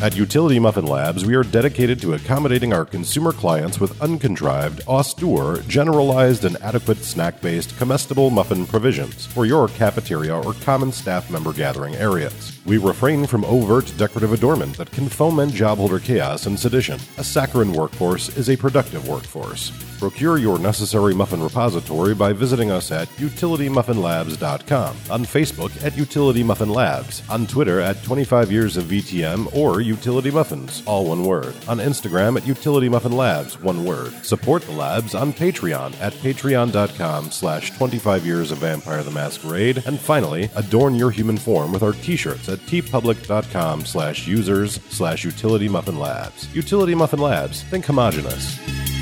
At Utility Muffin Labs, we are dedicated to accommodating our consumer clients with uncontrived, austere, generalized, and adequate snack based comestible muffin provisions for your cafeteria or common staff member gathering areas. We refrain from overt decorative adornment that can foment jobholder chaos and sedition. A saccharine workforce is a productive workforce. Procure your necessary muffin repository by visiting us at utilitymuffinlabs.com, on Facebook at Utility Muffin Labs, on Twitter at 25 Years of VTM or Utility Muffins, all one word, on Instagram at Utility Muffin Labs, one word. Support the labs on Patreon at patreon.com slash 25 Years of Vampire the Masquerade, and finally, adorn your human form with our t-shirts at teepublic.com slash users slash Utility Muffin Labs. Utility Muffin Labs, think homogenous.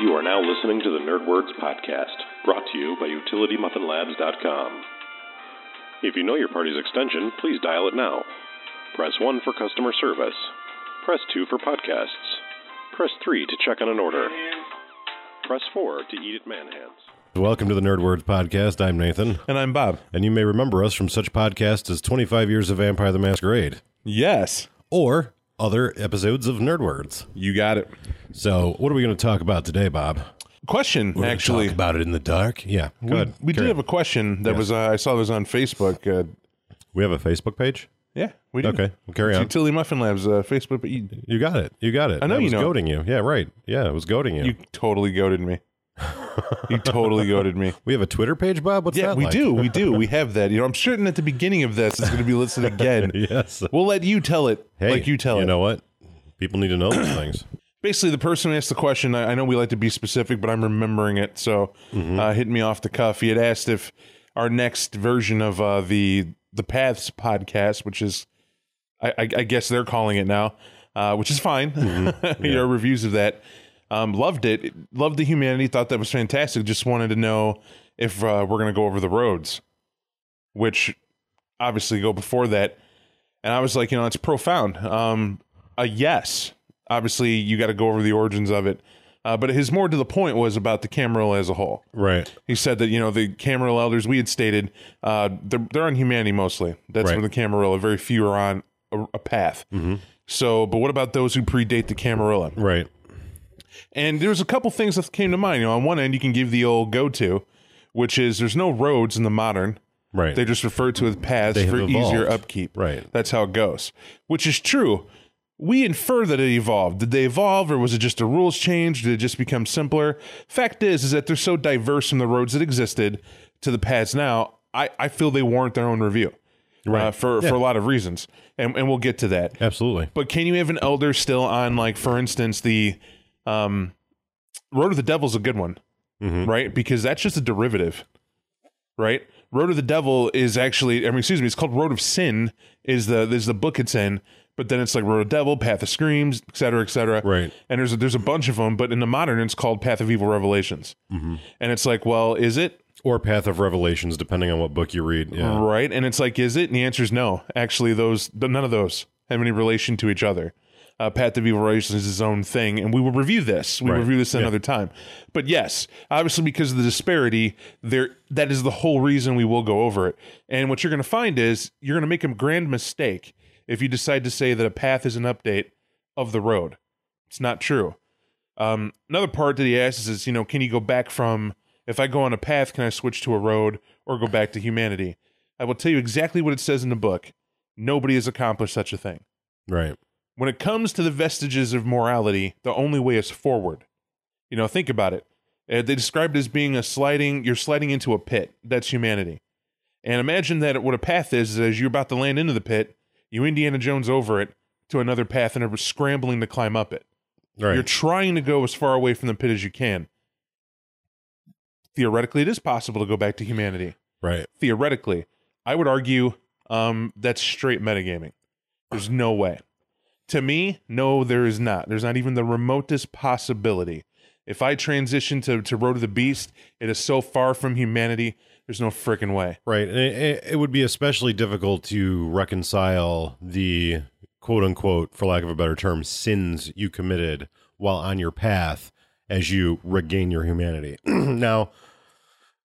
You are now listening to the NerdWords Podcast, brought to you by UtilityMuffinLabs.com. If you know your party's extension, please dial it now. Press 1 for customer service. Press 2 for podcasts. Press 3 to check on an order. Press 4 to eat at Manhands. Welcome to the Nerd Words Podcast. I'm Nathan, And I'm Bob. and you may remember us from such podcasts as 25 Years of Vampire the Masquerade Yes. or other episodes of Nerd Words. You got it. So, what are we going to talk about today, Bob? Question, We're gonna actually. talk about it in the dark. Yeah, we good. we did have a question that was, uh, I saw it was on Facebook. Uh, We have a Facebook page. yeah, we do. Okay, well, carry It's on. Utility Muffin Labs uh, Facebook. But you, You got it. You got it. I know you was know. goading you. Yeah, right. Yeah, it was goading you. you totally goaded me. You totally goaded me. we have a Twitter page, Bob. What's Yeah, that we like? do. We do. We have that. You know, I'm certain at the beginning of this it's going to be listed again. yes. We'll let you tell it Hey, like you tell You it. You know what? People need to know those things. Basically, the person who asked the question, I, I know we like to be specific, but I'm remembering it. So, Mm-hmm. uh, hit me off the cuff. He had asked if our next version of uh, the the Paths podcast, which is, I, I, I guess they're calling it now, uh, which is fine. Mm-hmm. Your reviews of that, um, loved it. Loved the humanity. Thought that was fantastic. Just wanted to know if uh, we're going to go over the roads, which obviously go before that. And I was like, you know, it's profound. Um, a yes. Obviously, you got to go over the origins of it. Uh, but his more to the point was about the Camarilla as a whole. Right. He said that you know the Camarilla elders we had stated uh, they're they're on humanity mostly. That's Right. where the Camarilla. Very few are on a, a path. So, but what about those who predate the Camarilla? Right. And there's a couple things that came to mind. You know, on one end, you can give the old go to, which is there's no roads in the modern. Right. They just refer to as paths They have for easier upkeep. Right. That's how it goes, which is true. We infer that it evolved. Did they evolve, or was it just a rules change? Did it just become simpler? Fact is, is that they're so diverse from the roads that existed to the paths now. I, I feel they warrant their own review, uh, Right. for Yeah. for a lot of reasons, and and we'll get to that. Absolutely. But can you have an elder still on, like for instance, the um, Road of the Devil's a good one, Mhm. right? Because that's just a derivative, right? Road of the Devil is actually, I mean, excuse me, it's called Road of Sin. Is the is the book it's in, but then it's like Road of Devil, Path of Screams, et cetera, et cetera. Right. And there's a, there's a bunch of them, but in the modern, it's called Path of Evil Revelations. Mm-hmm. And it's like, well, is it Or Path of Revelations, depending on what book you read. Yeah. right? And it's like, is it? And the answer is no. Actually, those none of those have any relation to each other. Uh, Path of Evil is his own thing, and we will review this. We Right. will review this Yeah. another time. But yes, obviously, because of the disparity, there that is the whole reason we will go over it. And what you're going to find is you're going to make a grand mistake if you decide to say that a path is an update of the road. It's not true. Um, another part that he asks is, you know, can you go back from if I go on a path, can I switch to a road or go back to humanity? I will tell you exactly what it says in the book. Nobody has accomplished such a thing. Right. When it comes to the vestiges of morality, the only way is forward. You know, think about it. Uh, they described it as being a sliding, you're sliding into a pit. That's humanity. And imagine that what a path is, is as you're about to land into the pit, you Indiana Jones over it to another path and are scrambling to climb up it. Right. You're trying to go as far away from the pit as you can. Theoretically, it is possible to go back to humanity. right. Theoretically, I would argue um, that's straight metagaming. There's no way. To me, no, there is not. There's not even the remotest possibility. If I transition to, to Road of the Beast, it is so far from humanity, there's no freaking way. Right. And it, it- it would be especially difficult to reconcile the quote unquote, for lack of a better term, sins you committed while on your path as you regain your humanity. now,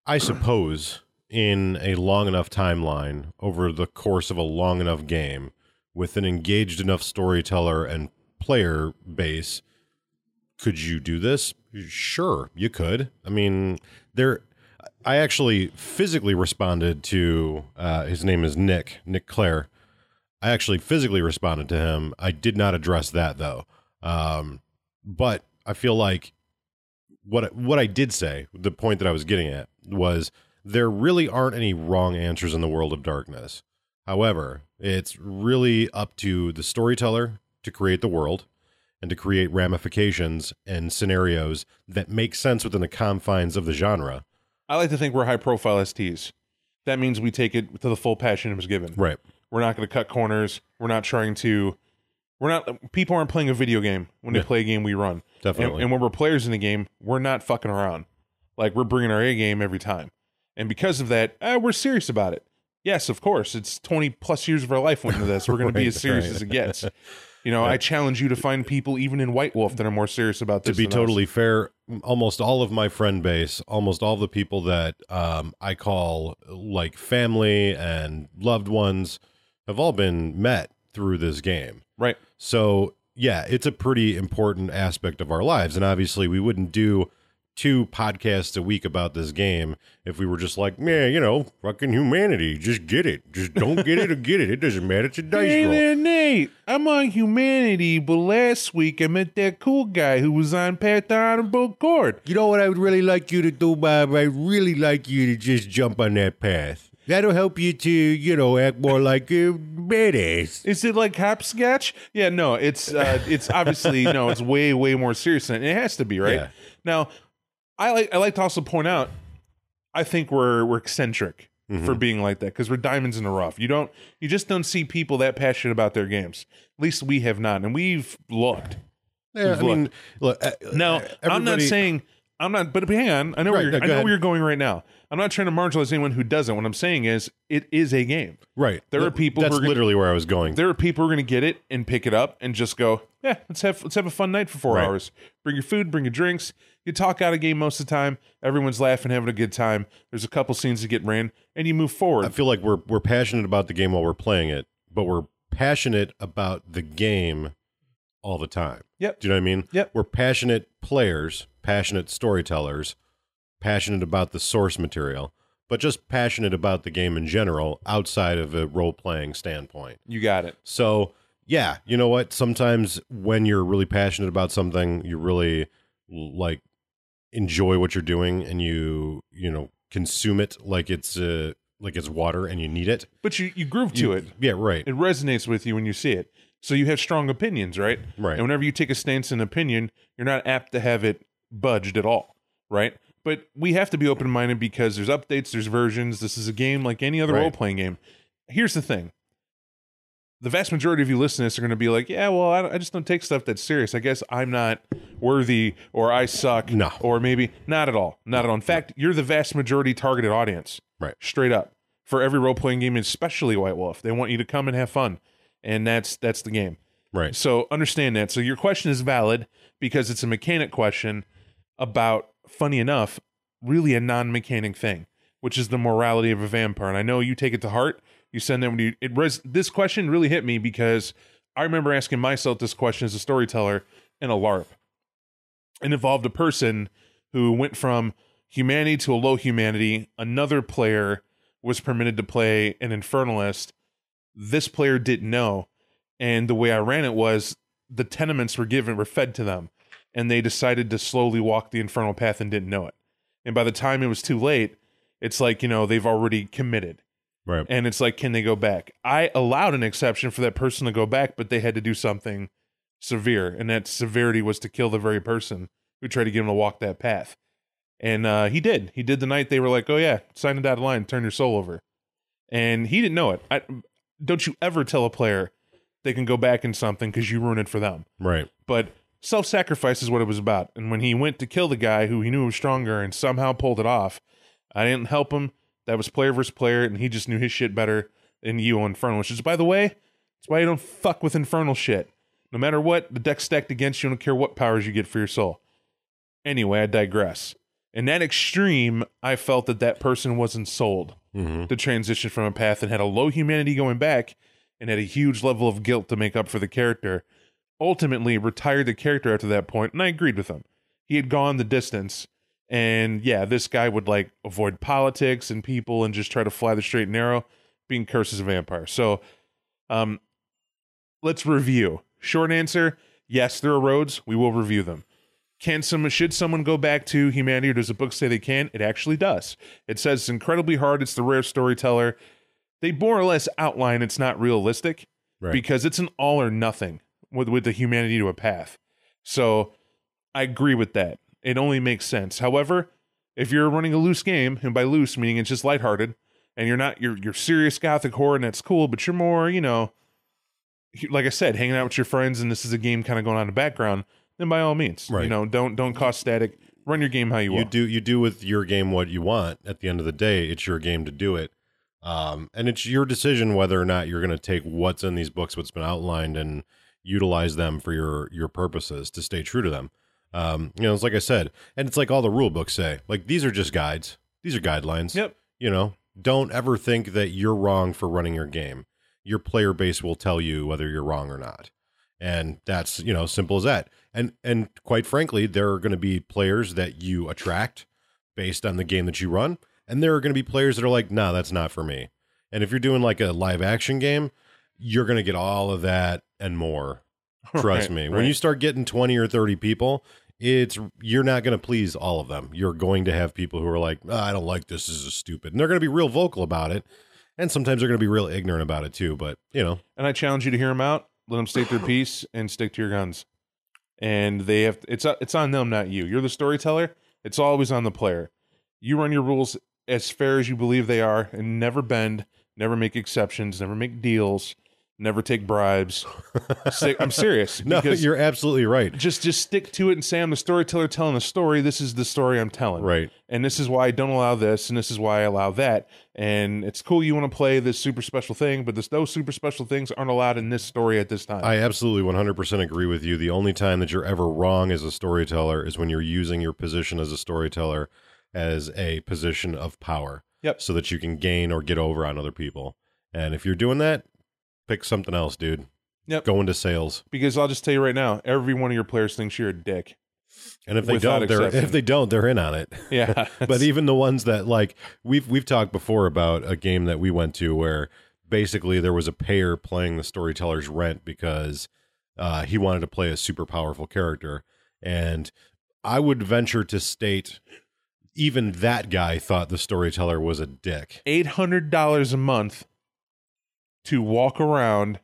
I suppose in a long enough timeline over the course of a long enough game with an engaged enough storyteller and player base could you do this? Sure you could. I mean there i actually physically responded to uh, his name is nick nick clare. I actually physically responded to him. I did not address that though. Um, but i feel like what what i did say the point that i was getting at was there really aren't any wrong answers in the world of darkness. However it's really up to the storyteller to create the world and to create ramifications and scenarios that make sense within the confines of the genre. I like to think we're high profile STs. That means we take it to the full passion it was given. Right. We're not going to cut corners. We're not trying to. We're not. People aren't playing a video game when they Yeah. play a game we run. Definitely. And, and when we're players in the game, we're not fucking around. Like we're bringing our A game every time. And because of that, uh, we're serious about it. Yes, of course. It's 20 plus years of our life went into this. We're going to be as serious right. as it gets. You know, I challenge you to find people even in White Wolf that are more serious about this. to be than us. totally fair, almost all of my friend base, almost all the people that um, I call like family and loved ones have all been met through this game. right. So, yeah, it's a pretty important aspect of our lives. And obviously, we wouldn't do two podcasts a week about this game if we were just like, man, you know, fucking humanity. Just get it. Just don't get it or get it. It doesn't matter. It's a dice Hey roll. there, Nate. I'm on Humanity, but last week I met that cool guy who was on Path to Honorable Court. You know what I would really like you to do, Bob? I'd really like you to just jump on that path. That'll help you to, you know, act more like a badass. Is it like hopscotch? Yeah, no, it's uh, it's obviously no, it's way way more serious than it has to be, right? Yeah. Now, I like I like to also point out, I think we're we're eccentric for being like that because we're diamonds in the rough. You don't you just don't see people that passionate about their games. At least we have not, and we've looked. Yeah, I We've mean, look. uh, Now, I'm not saying I'm not, but hang on. I know where you're, no, I know ahead. where you're going right now. I'm not trying to marginalize anyone who doesn't. What I'm saying is, it is a game. Right. There are people That's gonna- literally where I was going. There are people who are going to get it and pick it up and just go, yeah, let's have let's have a fun night for four Right. hours. Bring your food, bring your drinks. You talk out a game most of the time. Everyone's laughing, having a good time. There's a couple scenes that get ran, and you move forward. I feel like we're we're passionate about the game while we're playing it, but we're passionate about the game all the time. Yep. Do you know what I mean? Yep. We're passionate players, passionate storytellers, passionate about the source material, but just passionate about the game in general outside of a role playing standpoint. you got it. So, yeah, you know what? Sometimes when you're really passionate about something, you really like enjoy what you're doing and you, you know, consume it like it's uh like it's water and you need it. But you you groove to You- it. Yeah, right. It resonates with you when you see it. So you have strong opinions, right? Right. And whenever you take a stance and opinion, you're not apt to have it budged at all, right? But we have to be open minded because there's updates, there's versions. This is a game like any other Right. role playing game. Here's the thing the vast majority of you listening to this are going to be like, yeah, well, I, I just don't take stuff that's serious. I guess I'm not worthy or I suck. No. Or maybe not at all. Not at all. In fact, you're the vast majority targeted audience. Right. Straight up. For every role playing game, especially White Wolf. They want you to come and have fun. And that's that's the game. Right. So understand that. So your question is valid because it's a mechanic question about, funny enough, really a non-mechanic thing, which is the morality of a vampire. And I know you take it to heart. You send them when you it res, this question really hit me because I remember asking myself this question as a storyteller in a LARP. It involved a person who went from humanity to a low humanity. Another player was permitted to play an infernalist. This player didn't know. And the way I ran it was the tenements were given, were fed to them, and they decided to slowly walk the infernal path and didn't know it. And by the time it was too late, it's like, you know, they've already committed. Right. And it's like, can they go back? I allowed an exception for that person to go back, but they had to do something severe. And that severity was to kill the very person who tried to get him to walk that path. And uh, he did. He did the night they were like, oh, yeah, sign the dotted line, turn your soul over. And he didn't know it. I, don't you ever tell a player they can go back in something because you ruin it for them. Right. But self sacrifice is what it was about. And when he went to kill the guy who he knew was stronger and somehow pulled it off, I didn't help him. That was player versus player, and he just knew his shit better than you on Infernal, which is, by the way, that's why you don't fuck with Infernal shit. No matter what, the deck's stacked against you. I don't care what powers you get for your soul. Anyway, I digress. In that extreme, I felt that that person wasn't sold Mm-hmm. to transition from a path and had a low humanity going back and had a huge level of guilt to make up for the character. Ultimately, retired the character after that point, and I agreed with him. He had gone the distance, and yeah, this guy would like avoid politics and people and just try to fly the straight and narrow, being cursed as a vampire. So, um, let's review. Short answer: Yes, there are roads. We will review them. Can someone should someone go back to humanity or does the book say they can? It actually does. It says it's incredibly hard, it's the rare storyteller. They more or less outline it's not realistic Right. because it's an all or nothing with with the humanity to a path. So I agree with that. It only makes sense. However, if you're running a loose game, and by loose meaning it's just lighthearted, and you're not you're you're serious gothic horror and that's cool, but you're more, you know, like I said, hanging out with your friends and this is a game kind of going on in the background, then by all means, you know, don't don't cost static. Run your game how you, want. you will. do you do with your game what you want at the end of the day it's your game to do it um, and it's your decision whether or not you're going to take what's in these books what's been outlined and utilize them for your your purposes to stay true to them um, you know it's like i said and it's like all the rule books say like these are just guides these are guidelines Yep. you know don't ever think that you're wrong for running your game your player base will tell you whether you're wrong or not. And that's you know simple as that. And and quite frankly there are going to be players that you attract based on the game that you run and there are going to be players that are like nah that's not for me. And if you're doing like a live action game you're going to get all of that and more. Trust Right, me. When you start getting 20 or 30 people it's you're not going to please all of them. You're going to have people who are like "Ah, i don't like this. This is stupid. And they're going to be real vocal about it and sometimes they're going to be real ignorant about it too but you know and I challenge you to hear them out. Let them state their piece and stick to your guns. And they have it's it's on them, not you. You're the storyteller. It's always on the player. You run your rules as fair as you believe they are, and never bend, never make exceptions, never make deals, never take bribes. Stick, I'm serious. no you're absolutely right just just stick to it and say I'm the storyteller telling the story. This is the story I'm telling. right And this is why I don't allow this, and this is why I allow that. And it's cool you want to play this super special thing, but this, those super special things aren't allowed in this story at this time. I absolutely 100% agree with you. The only time that you're ever wrong as a storyteller is when you're using your position as a storyteller as a position of power. Yep. So that you can gain or get over on other people. And if you're doing that, pick something else, dude. Yep. Go into sales. because I'll just tell you right now, every one of your players thinks you're a dick. And if they don't, they're exception. if they don't, they're in on it. Yeah. but even the ones that like we've we've talked before about a game that we went to where basically there was a payer playing the storyteller's rent because uh, he wanted to play a super powerful character, and I would venture to state even that guy thought the storyteller was a dick. eight hundred dollars a month to walk around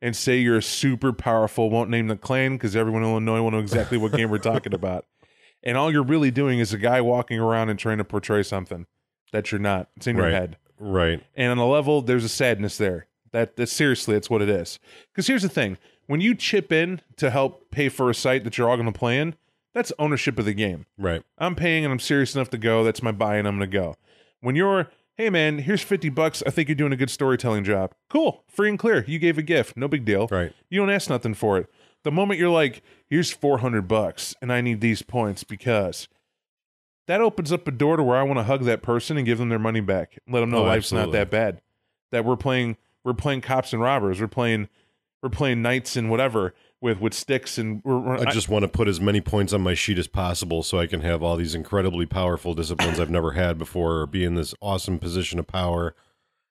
and say you're super powerful. Won't name the clan because everyone in Illinois will know exactly what game we're talking about. And all you're really doing is a guy walking around and trying to portray something that you're not. It's in your Right. head. Right. And on a level, there's a sadness there. That, that seriously, it's what it is. Because here's the thing: when you chip in to help pay for a site that you're all going to play in, that's ownership of the game. Right. I'm paying and I'm serious enough to go. That's my buy and I'm going to go. When you're, hey man, here's 50 bucks. I think you're doing a good storytelling job. Cool. Free and clear. You gave a gift. No big deal. Right. You don't ask nothing for it. The moment you're like, here's 400 bucks and I need these points because that opens up a door to where I want to hug that person and give them their money back. Let them know Oh, life's absolutely. not that bad. That we're playing, we're playing cops and robbers. We're playing, we're playing knights and whatever with, with sticks and I just want to put as many points on my sheet as possible so I can have all these incredibly powerful disciplines I've never had before or be in this awesome position of power.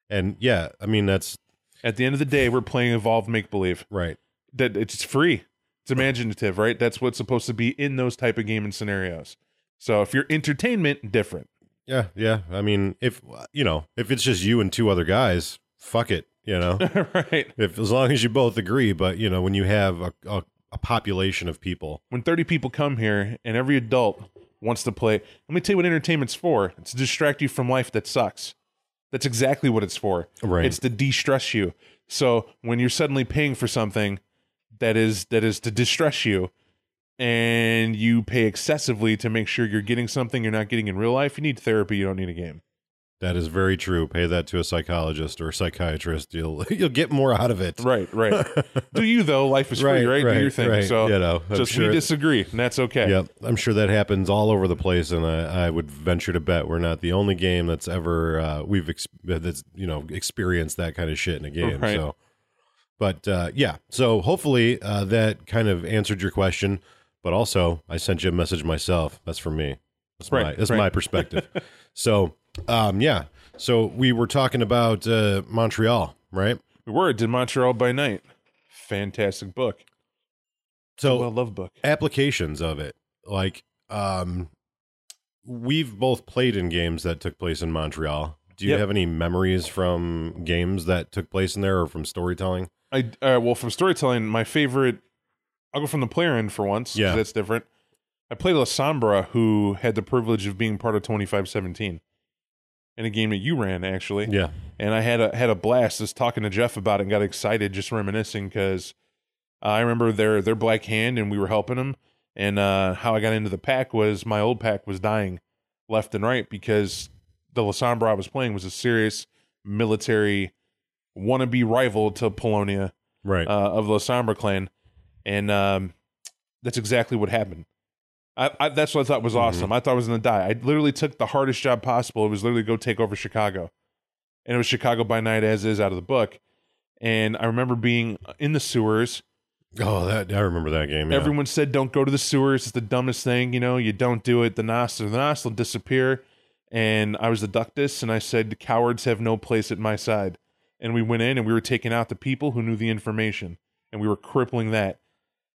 And yeah, I mean that's at the end of the day, we're playing evolved make believe. right. that it's free it's imaginative right that's what's supposed to be in those type of gaming scenarios so if you're entertainment different Yeah, yeah. I mean, if you know, if it's just you and two other guys, fuck it. You know, right. If as long as you both agree. But you know, when you have a, a, a population of people, when 30 people come here and every adult wants to play let me tell you what entertainment's for. It's to distract you from life that sucks. That's exactly what it's for. Right. it's to de-stress you. So when you're suddenly paying for something that is that is to distress you and you pay excessively to make sure you're getting something you're not getting in real life you need therapy you don't need a game That is very true. Pay that to a psychologist or a psychiatrist. You'll you'll get more out of it. Right, right. Do you though? Life is Right, free, right? right, Do your thing. right. So You know, I'm just sure- we disagree, and that's okay. Yep, I'm sure that happens all over the place, and I, I would venture to bet we're not the only game that's ever uh, we've ex- that's you know experienced that kind of shit in a game. Right. So, but uh, yeah, so hopefully uh, that kind of answered your question. But also, I sent you a message myself. That's for me. That's my that's right. my perspective. so, um, yeah. So we were talking about uh, Montreal, right? We were did Montreal by night. Fantastic book. So well loved book. applications of it like um we've both played in games that took place in montreal do you Yep. have any memories from games that took place in there or from storytelling I uh, well from storytelling, my favorite. I'll go from the player end for once. Yeah. that's different. I played Lasombra, who had the privilege of being part of twenty five seventeen, in a game that you ran actually. yeah and I had a had a blast just talking to Jeff about it and got excited just reminiscing because I remember their their black hand and we were helping them and uh, how I got into the pack was my old pack was dying left and right because the Lasombra I was playing was a serious military wannabe rival to Polonia right uh, of the Lasombra clan and um, that's exactly what happened. I, I, that's what I thought was mm-hmm. awesome. I thought I was going to die. I literally took the hardest job possible. It was literally go take over Chicago and it was Chicago by Night as is out of the book. And I remember being in the sewers. oh that i remember that game yeah. Everyone said, "Don't go to the sewers. It's the dumbest thing. You know, you don't do it. The Nos, the Nos will disappear." And I was the Ductus, and I said, "Cowards have no place at my side." And we went in, and we were taking out the people who knew the information, and we were crippling that.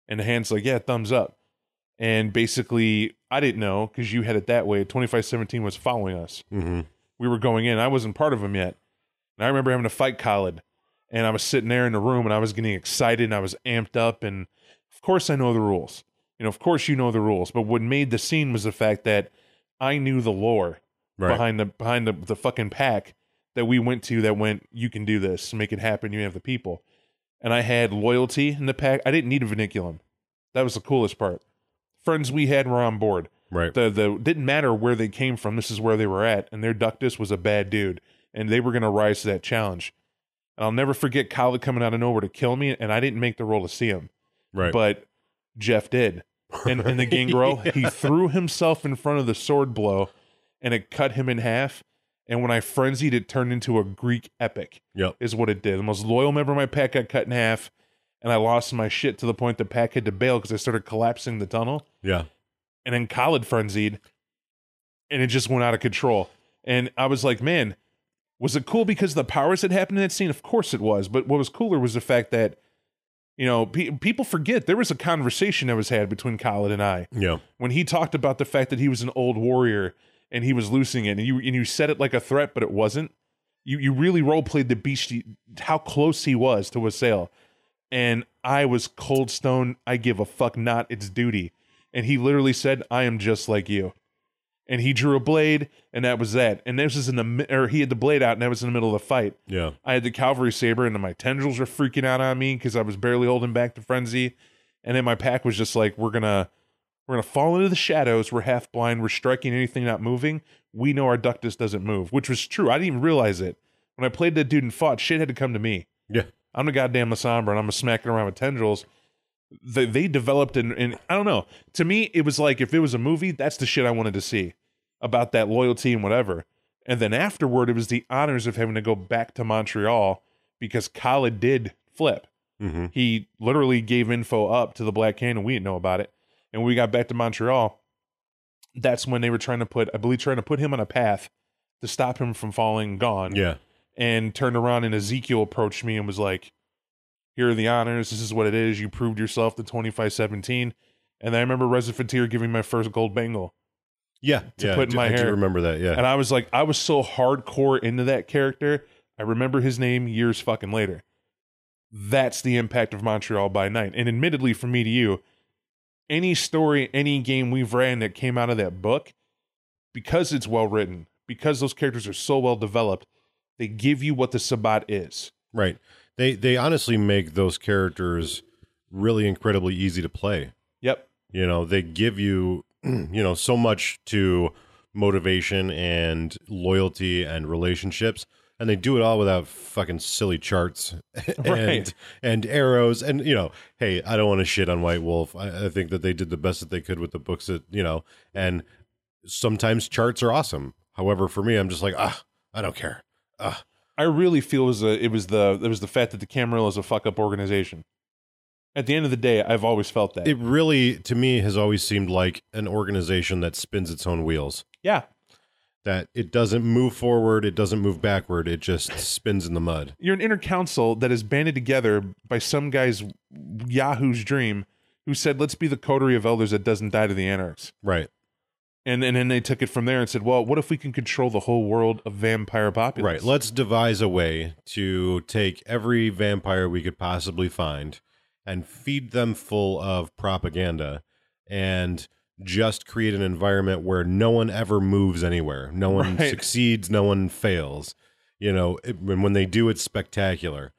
And the hand's like, "Yeah, thumbs up." And basically, I didn't know because you had it that way. Twenty five seventeen was following us hmm we were going in. I wasn't part of them yet. And I remember having to fight Khalid. And I was sitting there in the room and I was getting excited and I was amped up. And of course, I know the rules. You know, of course, you know the rules. But what made the scene was the fact that I knew the lore right behind the behind the, the fucking pack that we went to that went, you can do this, make it happen. You have the people. And I had loyalty in the pack. I didn't need a vinculum. That was the coolest part. Friends we had were on board right the the didn't matter where they came from. This is where they were at, and their Ductus was a bad dude, and they were going to rise to that challenge. And I'll never forget Khaled coming out of nowhere to kill me, and I didn't make the roll to see him, right but Jeff did. And in the gangrel, he threw himself in front of the sword blow, and it cut him in half. And when I frenzied, it turned into a Greek epic. yep Is what it did. The most loyal member of my pack got cut in half, and I lost my shit to the point the pack had to bail because I started collapsing the tunnel yeah and then Khalid frenzied, and it just went out of control. And I was like, man, was it cool because the powers that happened in that scene? Of course it was. But what was cooler was the fact that, you know, pe- people forget there was a conversation that was had between Khalid and I yeah when he talked about the fact that he was an old warrior and he was losing it, and you and you said it like a threat, but it wasn't. You you really role played the beast, how close he was to Wassail, and I was cold stone. I give a fuck not. It's duty, and he literally said, "I am just like you." And he drew a blade, and that was that. And this was in the or he had the blade out, and that was in the middle of the fight. yeah I had the cavalry saber, and then my tendrils were freaking out on me because I was barely holding back the frenzy. And then my pack was just like, "We're gonna, we're gonna fall into the shadows. We're half blind. We're striking anything not moving. We know our ductus doesn't move," which was true. I didn't even realize it when I played that dude and fought. Shit had to come to me. yeah I'm the goddamn Lasombra, and I'm a smacking around with tendrils. They, they developed, and and I don't know. To me, it was like if it was a movie, that's the shit I wanted to see about that loyalty and whatever. And then afterward, it was the honors of having to go back to Montreal because Khalid did flip. hmm He literally gave info up to the Black Hand we didn't know about it. And when we got back to Montreal, that's when they were trying to put, I believe, trying to put him on a path to stop him from falling gone yeah and turned around and Ezekiel approached me and was like, Here are the honors. This is what it is. You proved yourself to 2517. And then I remember Reza Fatir giving my first gold bangle. yeah To yeah put in my I do hair. remember that yeah And I was like, I was so hardcore into that character. I remember his name years fucking later. That's the impact of Montreal by night. And admittedly, from me to you, any story, any game we've ran that came out of that book, because it's well written, because those characters are so well developed, they give you what the Sabbat is. Right. They they honestly make those characters really incredibly easy to play. Yep. You know, they give you you know so much to motivation and loyalty and relationships and they do it all without fucking silly charts and Right. and arrows and you know hey i don't want to shit on white wolf I, I think that they did the best that they could with the books that you know and sometimes charts are awesome however for me i'm just like ah i don't care ah I really feel it was a, it was the it was the fact that the Camarilla is a fuck up organization. At the end of the day, I've always felt that. it really to me has always seemed like an organization that spins its own wheels yeah, that it doesn't move forward it doesn't move backward it just spins in the mud you're an inner council that is banded together by some guy's Yahoo's dream, who said, "Let's be the coterie of elders that doesn't die to the anarchs." right And and then they took it from there and said, "Well, what if we can control the whole world of vampire populace?" Right. Let's devise a way to take every vampire we could possibly find and feed them full of propaganda and just create an environment where no one ever moves anywhere. No one Right. succeeds, no one fails. You know, it, when they do, it's spectacular.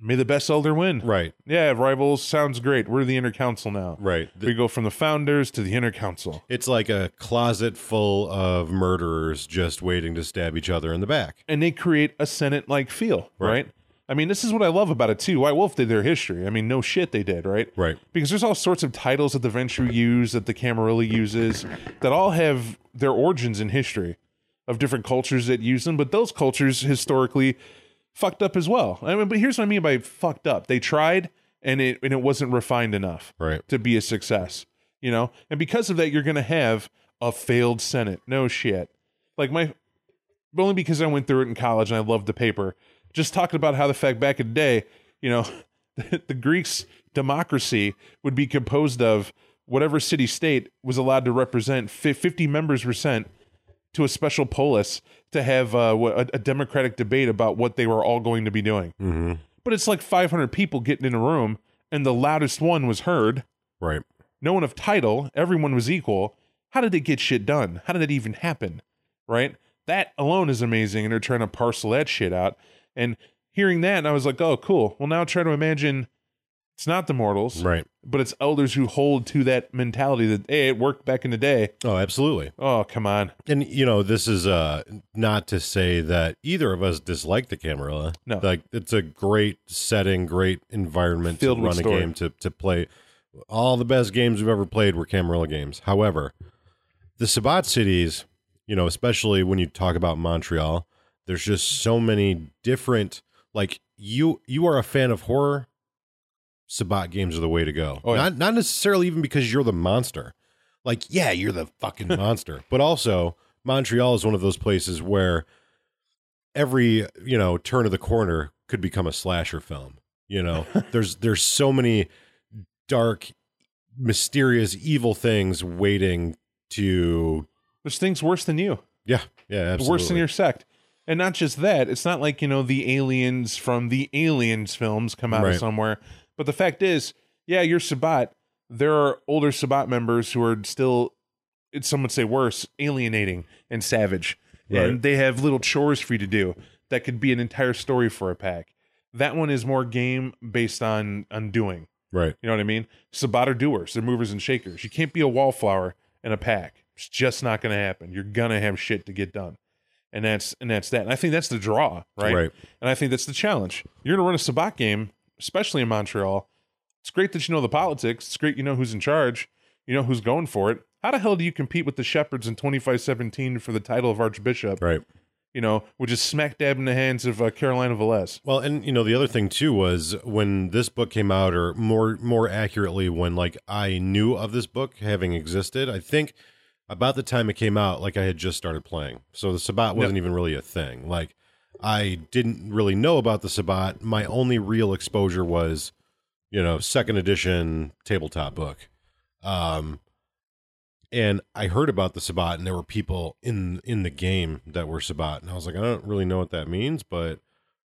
May the best elder win. Right. Yeah, rivals sounds great. We're the inner council now. Right. We go from the founders to the inner council. It's like a closet full of murderers just waiting to stab each other in the back. and they create a Senate like feel, right. Right. I mean, this is what I love about it too. White Wolf did their history. I mean, no shit they did, right? Right. Because there's all sorts of titles that the Ventrue use, that the Camarilla uses, that all have their origins in history of different cultures that use them, but those cultures historically fucked up as well. I mean, but here's what I mean by fucked up. They tried and it and it wasn't refined enough Right. to be a success, you know? And because of that, you're going to have a failed Senate. No shit. Like my, only because I went through it in college and I loved the paper. Just talking about how the fact back in the day, you know, the Greeks' democracy would be composed of whatever city state was allowed to represent. 50 members were sent to a special polis to have uh, a, a democratic debate about what they were all going to be doing. Mm-hmm. But it's like 500 people getting in a room, and the loudest one was heard. Right. No one of title. Everyone was equal. How did they get shit done? How did it even happen? Right? That alone is amazing, and they're trying to parcel that shit out. And hearing that, I was like, oh, cool. Well, now try to imagine it's not the mortals, Right. but it's elders who hold to that mentality that, hey, it worked back in the day. Oh, absolutely. Oh, come on. And you know, this is uh not to say that either of us dislike the Camarilla. No. Like it's a great setting, great environment Filled to run a story. game to to play. All the best games we've ever played were Camarilla games. However, the Sabbat cities, you know, especially when you talk about Montreal, there's just so many different like you you are a fan of horror, Sabbat games are the way to go. Oh, yeah. Not not necessarily even because you're the monster. Like, yeah, you're the fucking monster. But also, Montreal is one of those places where every, you know, turn of the corner could become a slasher film. You know, there's there's so many dark, mysterious, evil things waiting to There's things worse than you. Yeah, yeah, absolutely. worse than your sect. And not just that, it's not like, you know, the aliens from the aliens films come out of somewhere. But the fact is, yeah, you're Sabbat. There are older Sabbat members who are still, some would say worse, alienating and savage. Right. And they have little chores for you to do that could be an entire story for a pack. That one is more game based on on doing. Right. You know what I mean? Sabbat are doers. They're movers and shakers. You can't be a wallflower in a pack. It's just not going to happen. You're gonna have shit to get done, and that's and that's that. And I think that's the draw, right? Right. And I think that's the challenge. You're gonna run a Sabbat game, especially in Montreal. It's great that you know the politics. It's great you know who's in charge. You know who's going for it. How the hell do you compete with the Shepherds in 2517 for the title of Archbishop? Right. You know, which is smack dab in the hands of uh, Carolina Velez. Well, and you know the other thing too was when this book came out, or more more accurately, when like I knew of this book having existed. I think about the time it came out, like I had just started playing, so the Sabbat wasn't even really a thing. Like I didn't really know about the Sabbat. My only real exposure was, you know, second edition tabletop book. Um, and I heard about the Sabbat, and there were people in in the game that were Sabbat, and I was like, I don't really know what that means, but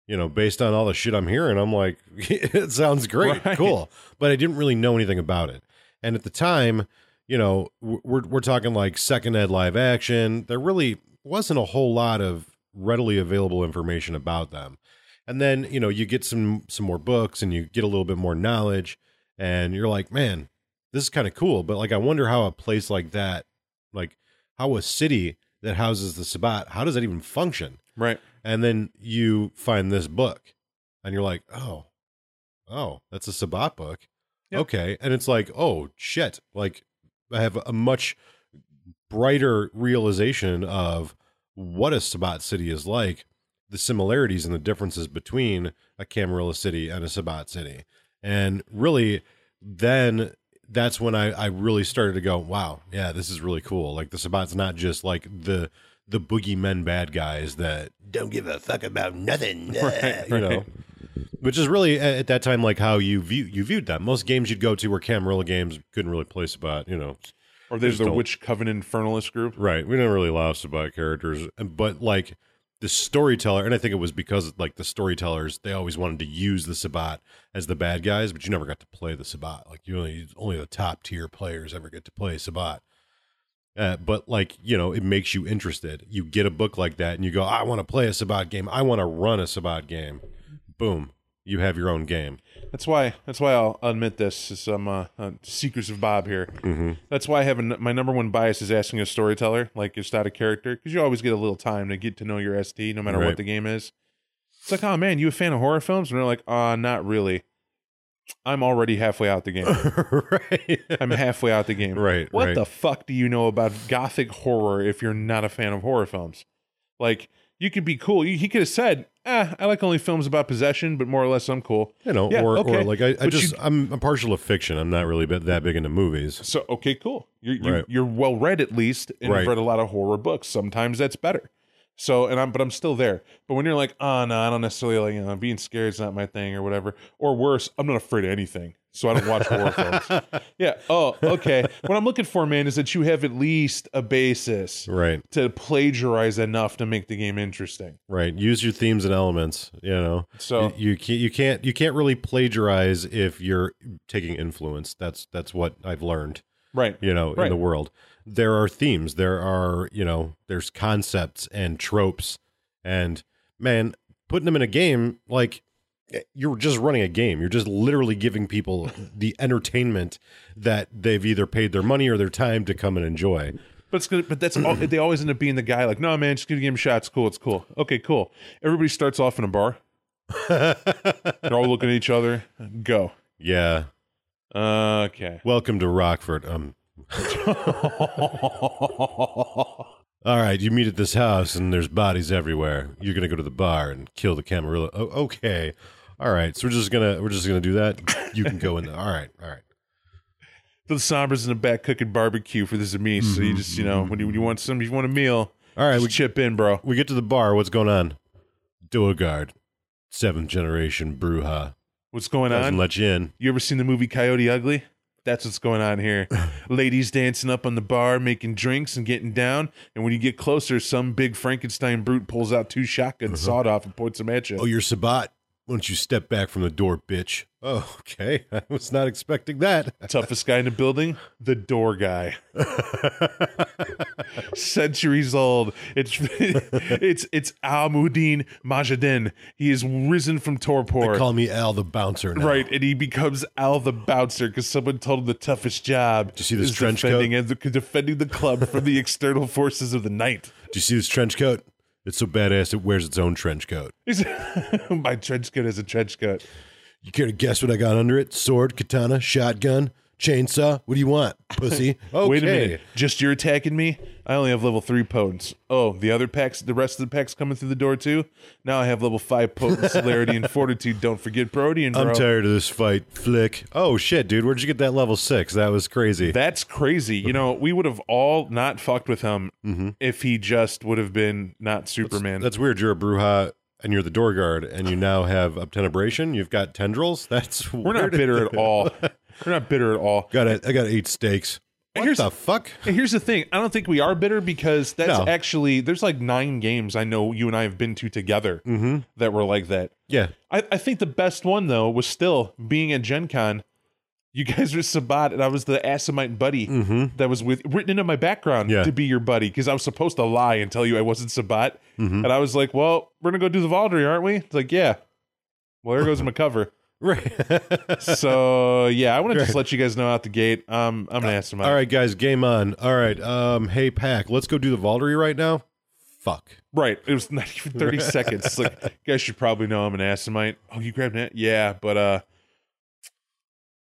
you know, based on all the shit I'm hearing, I'm like, it sounds great, Right. cool. But I didn't really know anything about it, and at the time, you know, we're we're talking like second ed live action. There really wasn't a whole lot of readily available information about them, and then you know, you get some some more books, and you get a little bit more knowledge, and you're like, man, this is kind of cool. But like, I wonder how a place like that, like how a city that houses the Sabbat. How does that even function? Right. And then you find this book, and you're like, oh, oh, that's a Sabbat book. Yep. Okay, and it's like, oh shit, like I have a much brighter realization of what a Sabbat city is like, the similarities and the differences between a Camarilla city and a Sabbat city. And really, then that's when I, I really started to go, wow, yeah, this is really cool. Like the Sabbat's not just like the the boogeymen bad guys that don't give a fuck about nothing, Right, you know. right. Which is really at at that time like how you view you viewed them. Most games you'd go to were Camarilla games couldn't really play Sabbat, you know. Or there's the don't- Witch Covenant Infernalist group. Right. We didn't really allow Sabbat characters, but like the storyteller, and I think it was because like the storytellers, they always wanted to use the Sabbat as the bad guys, but you never got to play the Sabbat. Like you only only the top tier players ever get to play Sabbat. Uh, but like you know, it makes you interested. You get a book like that, and you go, "I want to play a Sabbat game. I want to run a Sabbat game." Boom, you have your own game. That's why. That's why I'll admit this. Is I'm uh, uh, secrets of Bob here. Mm-hmm. That's why I have a, my number one bias is asking a storyteller, like just out of character, because you always get a little time to get to know your ST, no matter Right. what the game is. It's like, oh man, you a fan of horror films? And they're like, uh, not really. I'm already halfway out the game. right. I'm halfway out the game. Right, What right. the fuck do you know about gothic horror if you're not a fan of horror films? Like, you could be cool. He could have said, "Ah, I like only films about possession, but more or less I'm cool." You know, Yeah, or okay. or like I, I just you- I'm I'm partial to fiction. I'm not really that big into movies. So okay, cool. You're you're, Right. you're well read at least, and Right. you've read a lot of horror books. Sometimes that's better. So and I'm but I'm still there. But when you're like, oh no, I don't necessarily like you know being scared is not my thing or whatever. Or worse, I'm not afraid of anything. So I don't watch horror films. Yeah. Oh, okay. What I'm looking for, man, is that you have at least a basis Right. to plagiarize enough to make the game interesting. Right. Use your themes and elements. You know, So you, you can't you can't you can't really plagiarize if you're taking influence. That's that's what I've learned. right. You know, in the world, there are themes. There are you know, there's concepts and tropes, and man, putting them in a game like you're just running a game. You're just literally giving people the entertainment that they've either paid their money or their time to come and enjoy. But it's gonna, but that's all, they always end up being the guy like, no man, just give the game a shot. Cool. It's cool. Okay, cool. Everybody starts off in a bar. They're all looking at each other. Go. yeah. Okay. Welcome to Rockford. Um. All right, you meet at this house and there's bodies everywhere. You're gonna go to the bar and kill the Camarilla. Oh, okay. All right, so we're just gonna we're just gonna do that. You can go in there. All right, all right. the Sombras in the back cooking barbecue for the Tzimisce. So you just, you know, when you, when you want some, you want a meal, All right, just we chip in, bro. we get to the bar. What's going on? Duergard, seventh generation Brujah What's going doesn't on? let you in. You ever seen the movie Coyote Ugly? That's what's going on here. Ladies dancing up on the bar, making drinks and getting down. And when you get closer, some big Frankenstein brute pulls out two shotguns, uh-huh. sawed off, and points them at you. Oh, you're Sabbat. Why don't you step back from the door, bitch? Oh, okay. I was not expecting that. Toughest guy in the building, the door guy. Centuries old. It's it's it's Almudin Majadin. He is risen from torpor. They call me Al the bouncer now. Right, and he becomes Al the bouncer because someone told him the toughest job. Do you see this is trench defending and defending the club from the external forces of the night. Do you see this trench coat? It's so badass it wears its own trench coat. My trench coat is a trench coat. You care to guess what I got under it? Sword, katana, shotgun, chainsaw. What do you want, pussy? Okay. Wait a minute, just you're attacking me? I only have level three potence. Oh, the other packs, the rest of the packs coming through the door too. Now I have level five potent, celerity, and fortitude. Don't forget Protean, bro. I'm tired of this fight, Flick. Oh shit, dude, where'd you get that level six? That was crazy. That's crazy. You know, we would have all not fucked with him mm-hmm. if he just would have been not Superman. That's weird. You're a Brujah and you're the door guard, and you now have obtenebration. You've got tendrils. That's We're not bitter at all. We're not bitter at all. Got it. I got eight steaks. What here's- the fuck? Here's the thing: I don't think we are bitter because that's No. actually there's like nine games I know you and I have been to together mm-hmm. that were like that. Yeah, I, I think the best one though was still being at Gen Con. You guys were Sabbat, and I was the Assamite buddy mm-hmm. that was with written into my background Yeah. to be your buddy because I was supposed to lie and tell you I wasn't Sabbat, mm-hmm. and I was like, "Well, we're gonna go do the Vaulderie, aren't we?" It's like, "Yeah." Well, there goes my cover. Right. so yeah, I want to just let you guys know out the gate. Um, I'm gonna ask him. All right, guys, game on. All right. Um, hey Pack, let's go do the Vaulderie right now. Fuck. Right. It was not even 30 seconds. It's like, you guys should probably know I'm an Assamite. Oh, you grabbed it? Yeah, but uh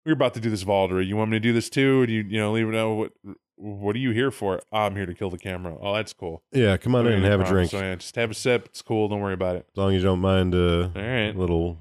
we're about to do this Vaulderie. You want me to do this too? Or do you you know leave it out? What what are you here for? Oh, I'm here to kill the camera. Oh, that's cool. Yeah, come on in and have a drink. So yeah, just have a sip. It's cool. Don't worry about it. As long as you don't mind uh, All right. little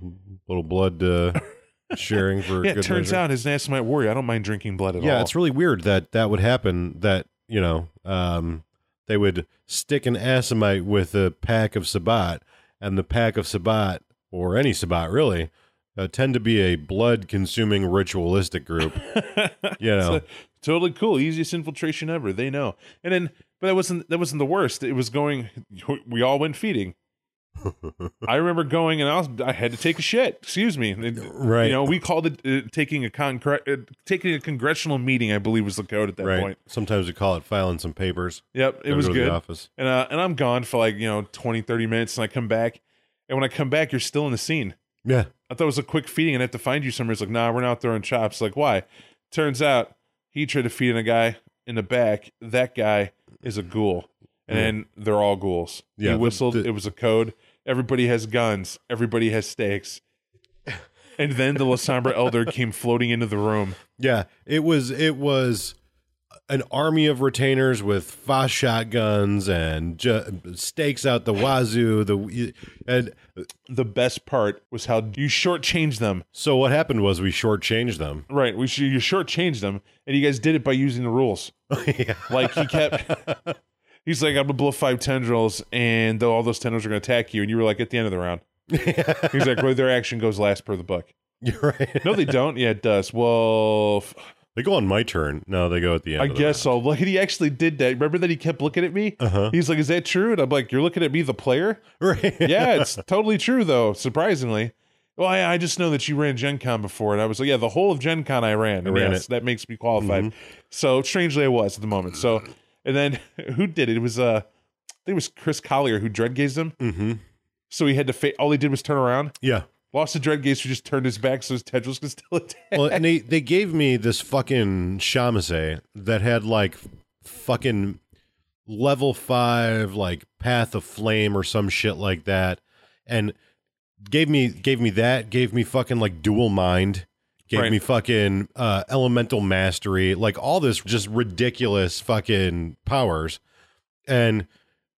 little blood uh, sharing for Yeah, good it turns measure. out his Assamite warrior. I don't mind drinking blood at all. yeah, it's really weird that that would happen. That you know, um, they would stick an Assamite with a pack of Sabbat, and the pack of Sabbat, or any Sabbat really, uh, tend to be a blood-consuming ritualistic group. You know, totally cool. Easiest infiltration ever. They know. And then, but that wasn't that wasn't the worst. It was going. We all went feeding. I remember going and I was I had to take a shit. Excuse me. Right. You know, we called it uh, taking a con uh, taking a congressional meeting. I believe was the code at that right. point. Sometimes we call it filing some papers. Yep, it was go to the good. office. And uh, and I'm gone for like you know 20, 30 minutes, and I come back. And when I come back, you're still in the scene. Yeah. I thought it was a quick feeding and I have to find you somewhere. It's like, nah, we're not throwing chops. Like, why? Turns out he tried to feed in a guy in the back. That guy is a ghoul. And they're all ghouls. Yeah, he the- whistled. the- it was a code. Everybody has guns. Everybody has stakes. And then the Lasombra Elder came floating into the room. Yeah, it was it was an army of retainers with fast shotguns and ju- stakes out the wazoo. The and The best part was how you shortchanged them. so what happened was we shortchanged them. Right. We should, you shortchanged them, and you guys did it by using the rules. yeah. Like he kept. He's like, I'm gonna blow five tendrils, and though all those tendrils are gonna attack you, and you were like, at the end of the round. He's like, well, their action goes last per the book. You're right. No, they don't. Yeah, it does. Well, They go on my turn. No, they go at the end. I of the guess so. Look, he actually did that. Remember that he kept looking at me. Uh-huh. He's like, "Is that true?" And I'm like, "You're looking at me, the player." Right. Yeah, it's totally true, though. Surprisingly. Well, I, I just know that you ran Gen Con before, and I was like, "Yeah, the whole of Gen Con I ran." And ran yes, it. that makes me qualified. So strangely, I was at the moment. So, and then who did it? It was uh, I think it was Chris Collier who dread gazed him. mm-hmm. So he had to. Fa- all he did was turn around. Yeah. Lost the dread gaze, who just turned his back so his tendrils could still attack. Well, and they they gave me this fucking Shamase that had like fucking level five like path of flame or some shit like that, and gave me gave me that gave me fucking like dual mind, gave Right. me fucking uh, elemental mastery, like all this just ridiculous fucking powers, and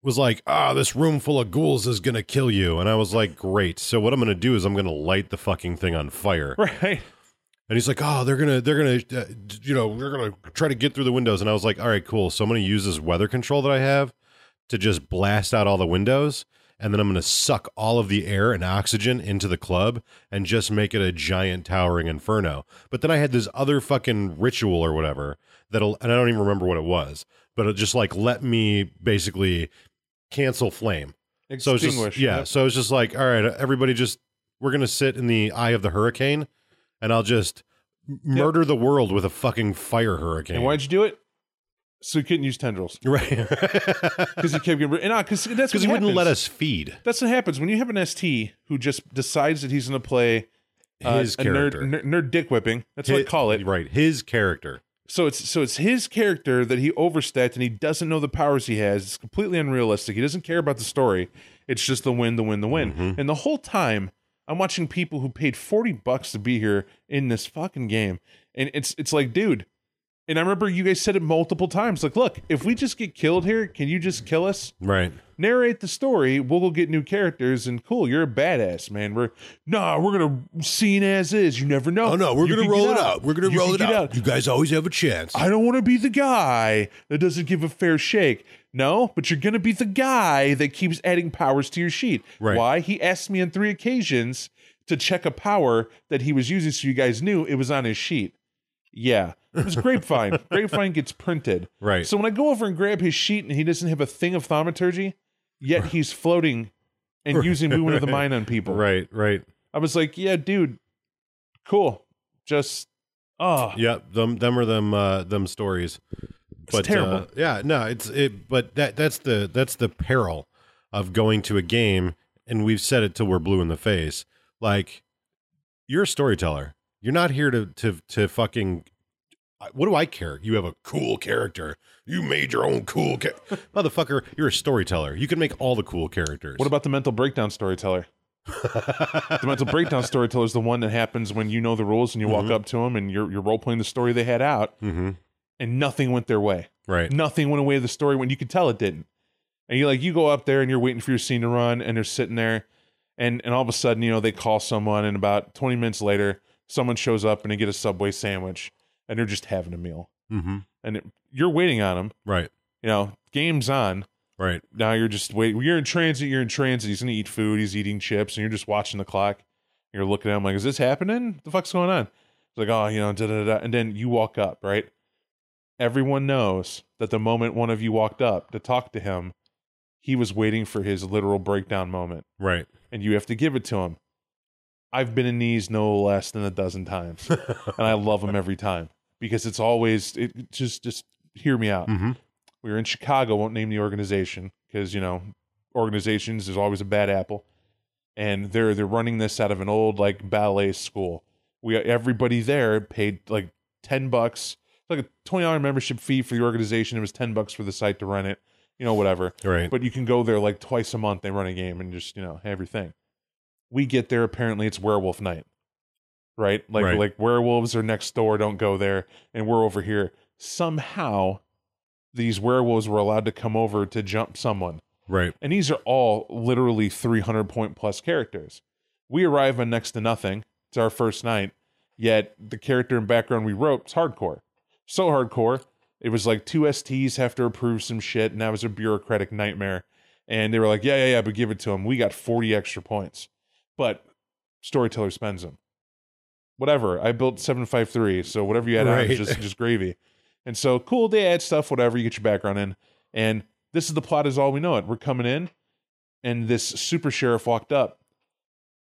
was like, ah, this room full of ghouls is gonna kill you, and I was like, great. So what I'm gonna do is I'm gonna light the fucking thing on fire. right. And he's like, "Oh, they're gonna, they're gonna, uh, you know, they're gonna try to get through the windows." And I was like, "All right, cool. So I'm gonna use this weather control that I have to just blast out all the windows, and then I'm gonna suck all of the air and oxygen into the club and just make it a giant towering inferno." But then I had this other fucking ritual or whatever that'll, and I don't even remember what it was, but it just like let me basically cancel flame. So it's just Extinguish. yeah. Yep. So it's just like, all right, everybody, just we're gonna sit in the eye of the hurricane, and I'll just murder the world with a fucking fire hurricane. And why'd you do it? So he couldn't use tendrils right? because he kept getting rid- and because that's Because he wouldn't let us feed That's what happens when you have an ST who just decides that he's going to play uh, his character. nerd, nerd, nerd dick whipping. That's what I call it. Right, his character. So it's so it's his character that he overstepped and he doesn't know the powers he has. It's completely unrealistic. He doesn't care about the story. It's just the win, the win, the win. Mm-hmm. And the whole time I'm watching people who paid 40 bucks to be here in this fucking game. And it's it's like, dude. And I remember you guys said it multiple times. Like, look, if we just get killed here, can you just kill us? Right. narrate the story. We'll go get new characters, and cool, you're a badass, man. We're nah, we're gonna scene as is. You never know. Oh no, we're You gonna roll it out. We're gonna You roll it get out. You guys always have a chance. I don't want to be the guy that doesn't give a fair shake. No, but you're gonna be the guy that keeps adding powers to your sheet. Right. Why? He asked me on three occasions to check a power that he was using, so you guys knew it was on his sheet. Yeah, it was Grapevine. Grapevine gets printed. Right. So when I go over and grab his sheet and he doesn't have a thing of thaumaturgy, yet he's floating and using movement of the mind on people. right, right. I was like, yeah, dude, cool. Just oh, Yeah, them them are them uh them stories. But terrible. Uh, yeah, no, it's it but that that's the that's the peril of going to a game and we've said it till we're blue in the face. Like you're a storyteller. You're not here to to to fucking. What do I care? You have a cool character. You made your own cool ca- motherfucker. You're a storyteller. You can make all the cool characters. What about the mental breakdown storyteller? the mental breakdown storyteller is the one that happens when you know the rules and you walk up to them and you're you're role playing the story they had out, mm-hmm. and nothing went their way. Right. Nothing went away the story when you could tell it didn't. And you like you go up there and you're waiting for your scene to run and they're sitting there and and all of a sudden, you know, they call someone and about 20 minutes later, someone shows up and they get a Subway sandwich and they're just having a meal. Mm-hmm. And it, you're waiting on them, Right. you know, game's on. Right. Now you're just waiting. You're in transit, you're in transit. He's going to eat food, he's eating chips and you're just watching the clock. You're looking at him like, "Is this happening? the fuck's going on?" It's like, "Oh, you know, da da da." And then you walk up, right? Everyone knows that the moment one of you walked up to talk to him, he was waiting for his literal breakdown moment, Right. and you have to give it to him. I've been in these no less than a dozen times, and I love them every time because it's always it just just hear me out. mm-hmm. We were in Chicago, won't name the organization because you know organizations there's always a bad apple, and they're they're running this out of an old like ballet school. We everybody there paid like ten bucks, like a twenty dollar membership fee for the organization. It was ten bucks for the site to run it, you know whatever. Right. But you can go there like twice a month. They run a game and just you know everything. We get there. Apparently, it's werewolf night, right? Like Right. like werewolves are next door. Don't go there, and we're over here. Somehow, these werewolves were allowed to come over to jump someone, right. and these are all literally three hundred point plus characters. We arrive on next to nothing. It's our first night. Yet the character and background we wrote is hardcore. So hardcore. It was like two STs have to approve some shit, and that was a bureaucratic nightmare. And they were like, yeah, yeah, yeah, but give it to him. We got 40 extra points. But storyteller spends them. Whatever. I built 753, so whatever you had on is Right. just, just gravy. And so cool, they add stuff, whatever, you get your background in. And this is the plot as all we know it. We're coming in, and this super sheriff walked up,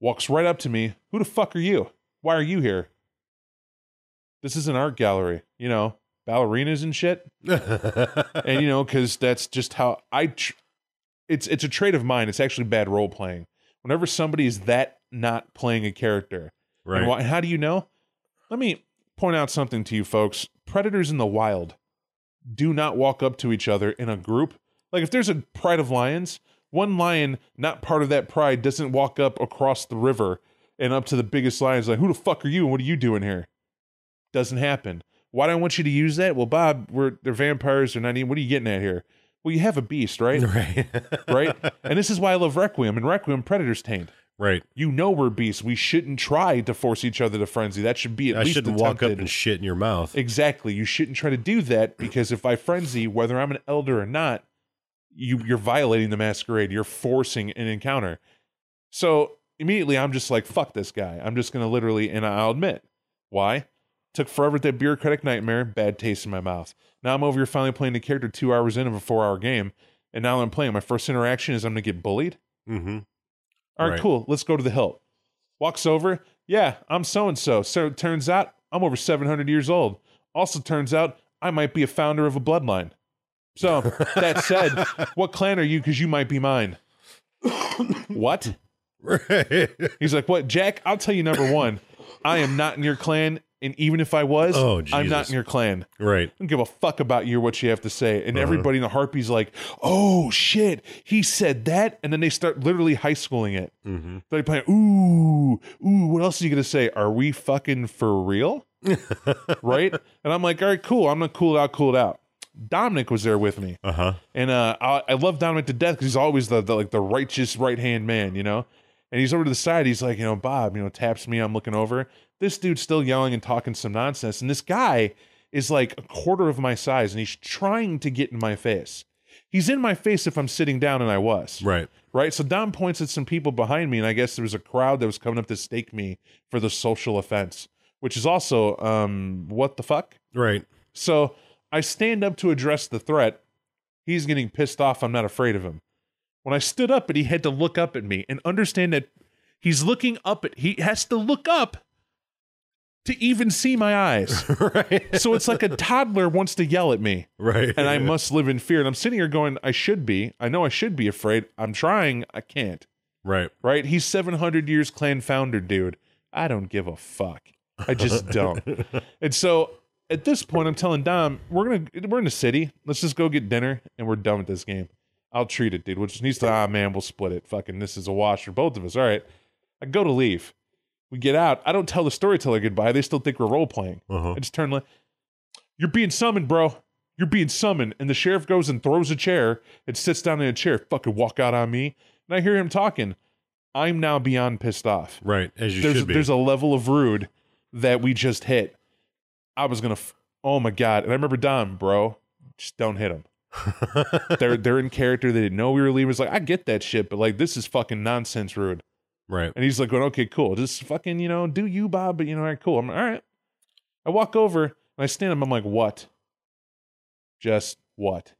walks right up to me. Who the fuck are you? Why are you here? This is an art gallery, you know, ballerinas and shit. and you know, because that's just how I. Tr- it's it's a trait of mine. It's actually bad role playing. Whenever somebody is that not playing a character, right. and why, how do you know? Let me point out something to you folks. Predators in the wild do not walk up to each other in a group. Like if there's a pride of lions, one lion not part of that pride doesn't walk up across the river and up to the biggest lions like, "Who the fuck are you and what are you doing here?" Doesn't happen. Why do I want you to use that? Well, Bob, we're they're vampires. They're not even. What are you getting at here? Well, you have a beast, right? right. right? And this is why I love Requiem. And Requiem, Predator's tamed. Right. You know we're beasts. We shouldn't try to force each other to frenzy. That should be at I least shouldn't walk up attempted. and shit in your mouth. Exactly. You shouldn't try to do that because if I frenzy, whether I'm an elder or not, you you're violating the masquerade. You're forcing an encounter. So immediately I'm just like, fuck this guy. I'm just gonna literally and I'll admit. Why? Took forever with that bureaucratic nightmare, bad taste in my mouth. Now I'm over here finally playing the character two hours in of a four hour game, and now I'm playing. My first interaction is I'm gonna get bullied. Mm-hmm. All right, Right. cool. Let's go to the hilt. Walks over. Yeah, I'm so and so. So it turns out I'm over 700 years old. Also turns out I might be a founder of a bloodline. So that said, what clan are you? Because you might be mine. what? Right. He's like, what? Jack, I'll tell you number one, I am not in your clan. And even if I was, Oh, I'm not in your clan. right. I don't give a fuck about you or what you have to say. And Uh-huh. everybody in the Harpy's like, oh shit, he said that. And then they start literally high schooling it. Mm-hmm. They're playing, ooh, ooh, what else are you going to say? Are we fucking for real? right? And I'm like, all right, cool. I'm going to cool it out, cool it out. Dominic was there with me. Uh huh. And uh, I, I love Dominic to death because he's always the, the like the righteous right hand man, you know. And he's over to the side. He's like, you know, Bob, you know, taps me. I'm looking over. This dude's still yelling and talking some nonsense. And this guy is like a quarter of my size, and he's trying to get in my face. He's in my face if I'm sitting down, and I was Right. right? So Dom points at some people behind me, and I guess there was a crowd that was coming up to stake me for the social offense, which is also um what the fuck. Right. So I stand up to address the threat. He's getting pissed off. I'm not afraid of him. When I stood up, and he had to look up at me and understand that he's looking up at. He has to look up to even see my eyes. right. so it's like a toddler wants to yell at me Right. and I must live in fear. And I'm sitting here going, I should be. I know I should be afraid. I'm trying. I can't Right. right? He's 700 years clan founder, dude. I don't give a fuck. I just don't. and so at this point, I'm telling Dom, we're gonna we're in the city. Let's just go get dinner, and we're done with this game. I'll treat it, dude. Which needs to ah man, we'll split it. Fucking this is a wash for both of us. All right. I go to leave. We get out. I don't tell the storyteller goodbye. They still think we're role playing. Uh-huh. I just turn like, you're being summoned, bro. You're being summoned. And the sheriff goes and throws a chair and sits down in a chair. Fucking walk out on me. And I hear him talking. I'm now beyond pissed off. Right, as you there's should be. there's a level of rude that we just hit. I was gonna. F- oh my god! And I remember Dom, bro, just don't hit him. they're they're in character. They didn't know we were leaving. It's like I get that shit, but like this is fucking nonsense rude. Right. And he's like going, okay, cool. Just fucking, you know, do you, Bob, but you know, all right, cool. I'm like, all right. I walk over and I stand up. I'm like, what? Just what?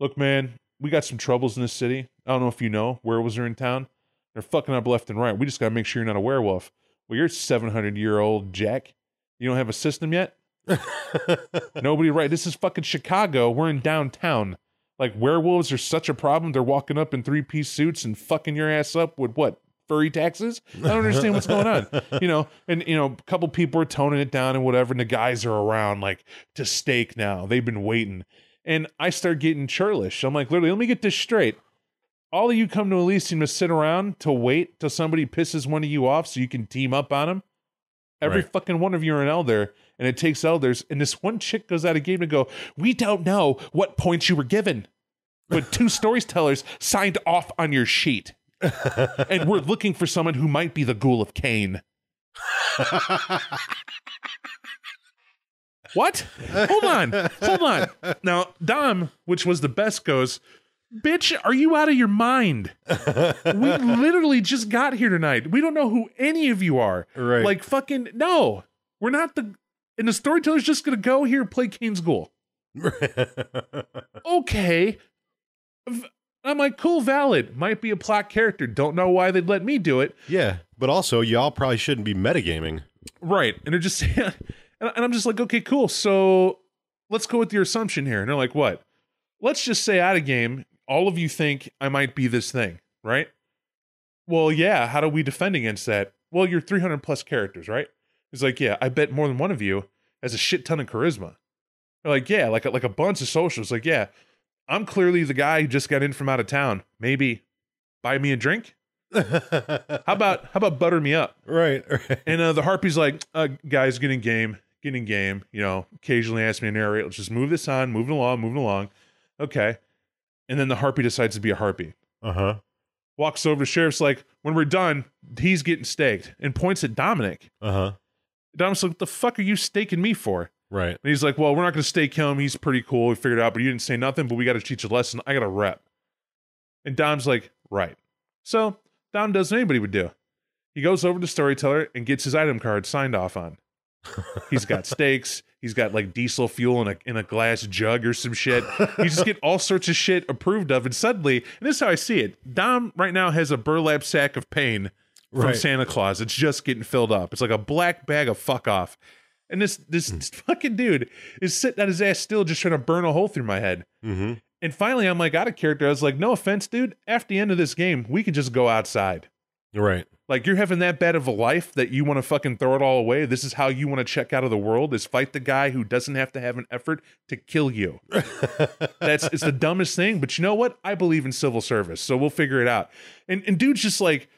Look, man, we got some troubles in this city. I don't know if you know werewolves are in town. They're fucking up left and right. We just got to make sure you're not a werewolf. Well, you're 700 year old Jack. You don't have a system yet? Nobody, right? This is fucking Chicago. We're in downtown. Like werewolves are such a problem. They're walking up in three piece suits and fucking your ass up with what? Furry taxes? I don't understand what's going on. You know, and you know, a couple people are toning it down and whatever, and the guys are around like to stake now. They've been waiting. And I start getting churlish. I'm like, literally, let me get this straight. All of you come to Elysium to sit around to wait till somebody pisses one of you off so you can team up on them. Every Right. fucking one of you are an elder, and it takes elders. And this one chick goes out of game and go, We don't know what points you were given, but two storytellers signed off on your sheet. and we're looking for someone who might be the ghoul of Cain. What? Hold on. Hold on. Now, Dom, which was the best, goes, Bitch, are you out of your mind? we literally just got here tonight. We don't know who any of you are. Right. Like, fucking, no. We're not the. And the storyteller's just going to go here and play Kane's Ghoul. Okay. I'm like, cool, valid. Might be a plot character. Don't know why they'd let me do it. yeah, but also y'all probably shouldn't be metagaming. Right. And they're just and I'm just like, okay, cool. So let's go with your assumption here. And they're like, what? Let's just say out of game, all of you think I might be this thing, right? Well, yeah. How do we defend against that? Well, you're 300 plus characters, right? He's like, yeah, I bet more than one of you has a shit ton of charisma. They're like, yeah, like a, like a bunch of socials. Like, yeah, I'm clearly the guy who just got in from out of town. Maybe buy me a drink. How about how about butter me up? right, right. And uh, the harpy's like, uh, guys, get in game, get in game. You know, occasionally ask me to narrate. Let's just move this on, moving along, moving along. Okay. And then the harpy decides to be a harpy. Uh huh. Walks over to sheriff's like, when we're done, he's getting staked and points at Dominic. Uh huh. Dominic's like, what the fuck are you staking me for? Right. And he's like, well, we're not going to stake him. He's pretty cool. We figured it out, but you didn't say nothing, but we got to teach a lesson. I got to rep. And Dom's like, right. So Dom does what anybody would do. He goes over to Storyteller and gets his item card signed off on. He's got steaks. He's got like diesel fuel in a in a glass jug or some shit. You just get all sorts of shit approved of, and suddenly, and this is how I see it. Dom right now has a burlap sack of pain from Right. Santa Claus. It's just getting filled up. It's like a black bag of fuck off. And this this fucking dude is sitting on his ass still, just trying to burn a hole through my head. Mm-hmm. And finally, I'm like out of character. I was like, no offense, dude. After the end of this game, we can just go outside. Right. Like you're having that bad of a life that you want to fucking throw it all away. This is how you want to check out of the world is fight the guy who doesn't have to have an effort to kill you. That's it's the dumbest thing, but you know what? I believe in civil service, so we'll figure it out. And and dude's just like,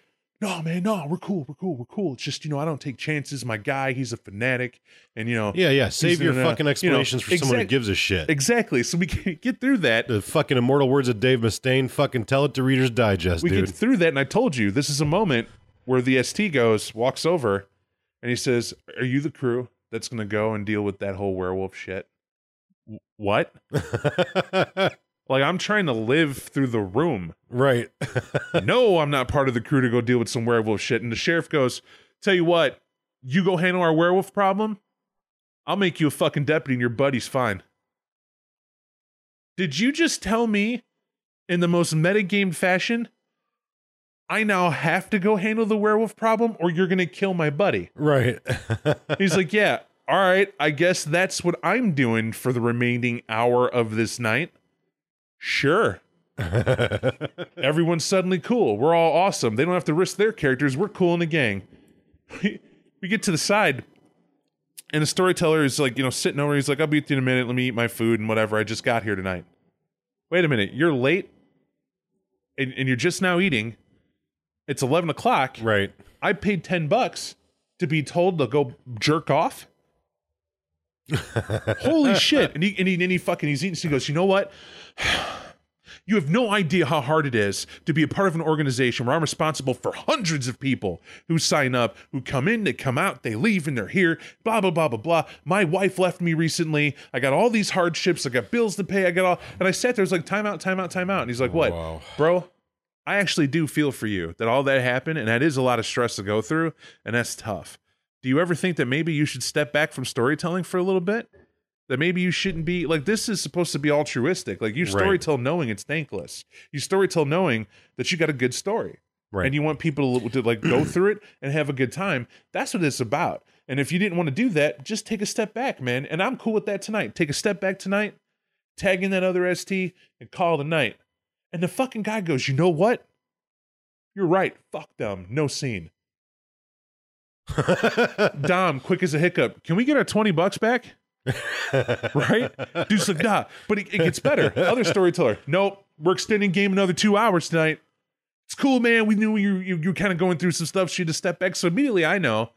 no man, no, we're cool, we're cool, we're cool. It's just you know I don't take chances. My guy, he's a fanatic, and you know Yeah, yeah. Save your fucking you know, explanations for someone who gives a shit. exactly. So we can get through that. the fucking immortal words of Dave Mustaine. Fucking tell it to Reader's Digest, we dude. get through that, and I told you this is a moment where the ST goes, walks over, and he says, "Are you the crew that's going to go and deal with that whole werewolf shit?" "W- What? Like I'm trying to live through the room. right. no, I'm not part of the crew to go deal with some werewolf shit. And the sheriff goes, "Tell you what, you go handle our werewolf problem. I'll make you a fucking deputy, and your buddy's fine." Did you just tell me, in the most metagame fashion, I now have to go handle the werewolf problem, or you're gonna kill my buddy? right. He's like, yeah, all right, I guess that's what I'm doing for the remaining hour of this night. Sure. Everyone's suddenly cool. We're all awesome. They don't have to risk their characters. We're cool in the gang. we, get to the side, and the storyteller is like, you know, sitting over. He's like, "I'll be with you in a minute. Let me eat my food and whatever. I just got here tonight." Wait a minute, you're late, and, and you're just now eating. It's eleven o'clock. Right. I paid ten bucks to be told to go jerk off. Holy shit! And he and he and he fucking he's eating. So he goes, you know what? You have no idea how hard it is to be a part of an organization where I'm responsible for hundreds of people who sign up, who come in, they come out, they leave, and they're here. Blah blah blah blah blah. My wife left me recently. I got all these hardships. I got bills to pay. I got all. And I sat there. I was like, time out, time out, time out. And he's like, what, Wow. bro? I actually do feel for you that all that happened, and that is a lot of stress to go through, and that's tough. Do you ever think that maybe you should step back from storytelling for a little bit? That maybe you shouldn't be like this is supposed to be altruistic. Like you Right. storytell knowing it's thankless. You storytell knowing that you got a good story. Right. And you want people to, to like go through it and have a good time. That's what it's about. And if you didn't want to do that, just take a step back, man. And I'm cool with that tonight. Take a step back tonight, tag in that other ST, and call the night. And the fucking guy goes, you know what? You're right. Fuck them. No scene. Dom, quick as a hiccup. Can we get our 20 bucks back? right? Dude's like, nah. But it, it gets better. Other storyteller, nope. We're extending game another two hours tonight. It's cool, man. We knew you you you kind of going through some stuff. She had to step back. So immediately I know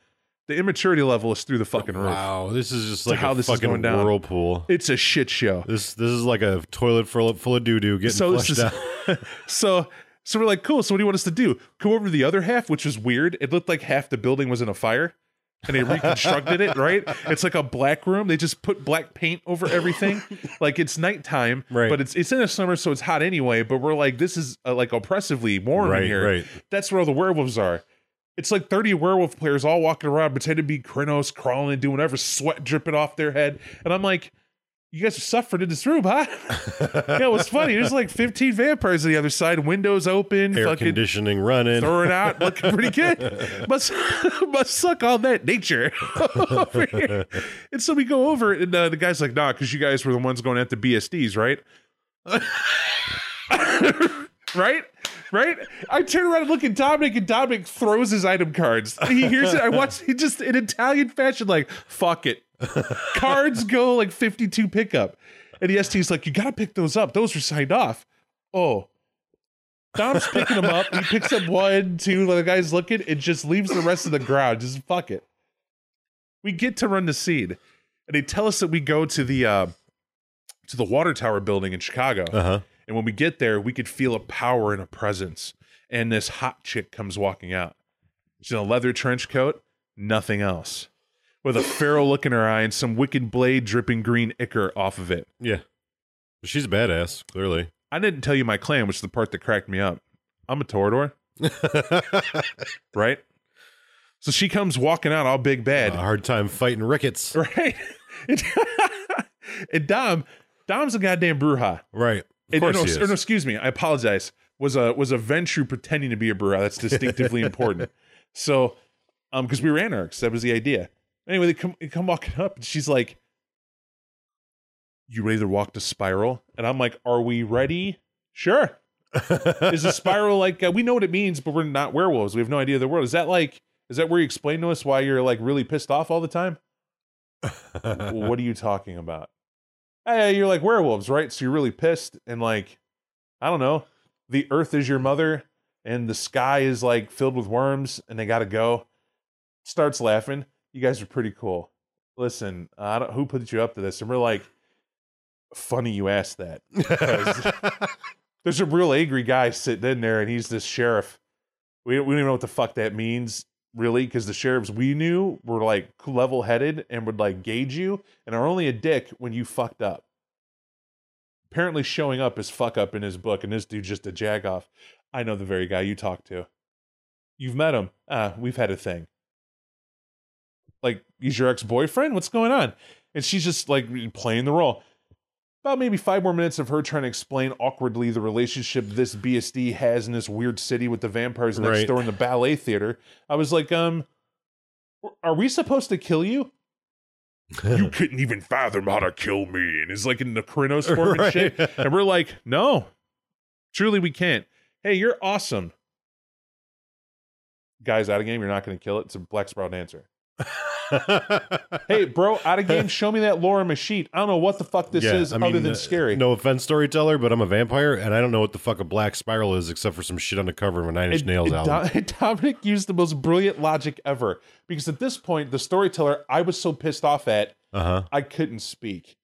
the immaturity level is through the fucking roof. wow. This is just like how a this is going down. whirlpool. It's a shit show. This this is like a toilet full of, full of doo doo getting So this flushed is out. so so we're like, cool. So what do you want us to do? Come over to the other half, which was weird. It looked like half the building was in a fire. And they reconstructed it, right? It's like a black room. They just put black paint over everything. like it's nighttime, Right. but it's it's in the summer, so it's hot anyway. But we're like, this is uh, like oppressively warm Right, in here. right. That's where all the werewolves are. It's like 30 werewolf players all walking around, pretending to be Crinos, crawling and doing whatever, sweat dripping off their head. And I'm like, you guys are suffering in this room, huh? yeah, it was funny. There's like 15 vampires on the other side, windows open, Air fucking conditioning running. throwing out, looking pretty good. Must must suck all that nature over here. And so we go over, and uh, the guy's like, "Nah, because you guys were the ones going at the BSDs, right?" right, right. I turn around and look at Dominic, and Dominic throws his item cards. He hears it. I watch. He just in Italian fashion, like, "Fuck it." cards go like 52 pickup. And the ST's like, you gotta pick those up. Those are signed off. Oh. Dom's picking them up. He picks up one, two, the guy's looking, and just leaves the rest of the ground. Just fuck it. We get to run the scene. And they tell us that we go to the uh to the water tower building in Chicago. Uh huh. And when we get there, we could feel a power and a presence. And this hot chick comes walking out. She's in a leather trench coat, nothing else. With a feral look in her eye and some wicked blade dripping green ichor off of it. Yeah. She's a badass, clearly. I didn't tell you my clan, which is the part that cracked me up. I'm a Toreador, right? So she comes walking out all big bad. a hard time fighting rickets. right? and Dom, Dom's a goddamn Brujah. Right. Of And- course no, he or no, is. excuse me. I apologize. Was a was a Ventrue pretending to be a Brujah. That's distinctively important. So, um, because we were anarchs, that was the idea. Anyway, they come they come walking up, and she's like, "You ready to walk the spiral?" And I'm like, "Are we ready?" Sure. Is the spiral like uh, we know what it means, but we're not werewolves. We have no idea of the world. Is that like? Is that where you explain to us why you're like really pissed off all the time? what are you talking about? Hey, you're like werewolves, right? So you're really pissed and like, I don't know, the earth is your mother and the sky is like filled with worms and they got to go. Starts laughing. You guys are pretty cool. Listen, I don't, who put you up to this? And we're like, funny you asked that. There's a real angry guy sitting in there and he's this sheriff. We don't, we don't even know what the fuck that means really because the sheriffs we knew were like level headed and would like gauge you and are only a dick when you fucked up. Apparently, showing up is fuck up in his book, and this dude's just a jag off. I know the very guy you talked to. You've met him. Ah, we've had a thing. He's your ex boyfriend? What's going on? And she's just like playing the role. About maybe five more minutes of her trying to explain awkwardly the relationship this BSD has in this weird city with the vampires next Right. door in the ballet theater. I was like, um, are we supposed to kill you? you couldn't even fathom how to kill me. And it's like in the Crinos form and shit. And we're like, no, truly we can't. Hey, you're awesome. Guys, out of game, you're not going to kill it. It's a Black Spiral Dancer. hey, bro, out of game, show me that Laura Masheet. I don't know what the fuck this Yeah, is I mean, other than uh, scary. No offense, storyteller, but I'm a vampire, and I don't know what the fuck a black spiral is except for some shit on the cover of a Nine Inch Nails and album. Do- Dominic used the most brilliant logic ever because at this point, the storyteller I was so pissed off at, Uh huh. I couldn't speak.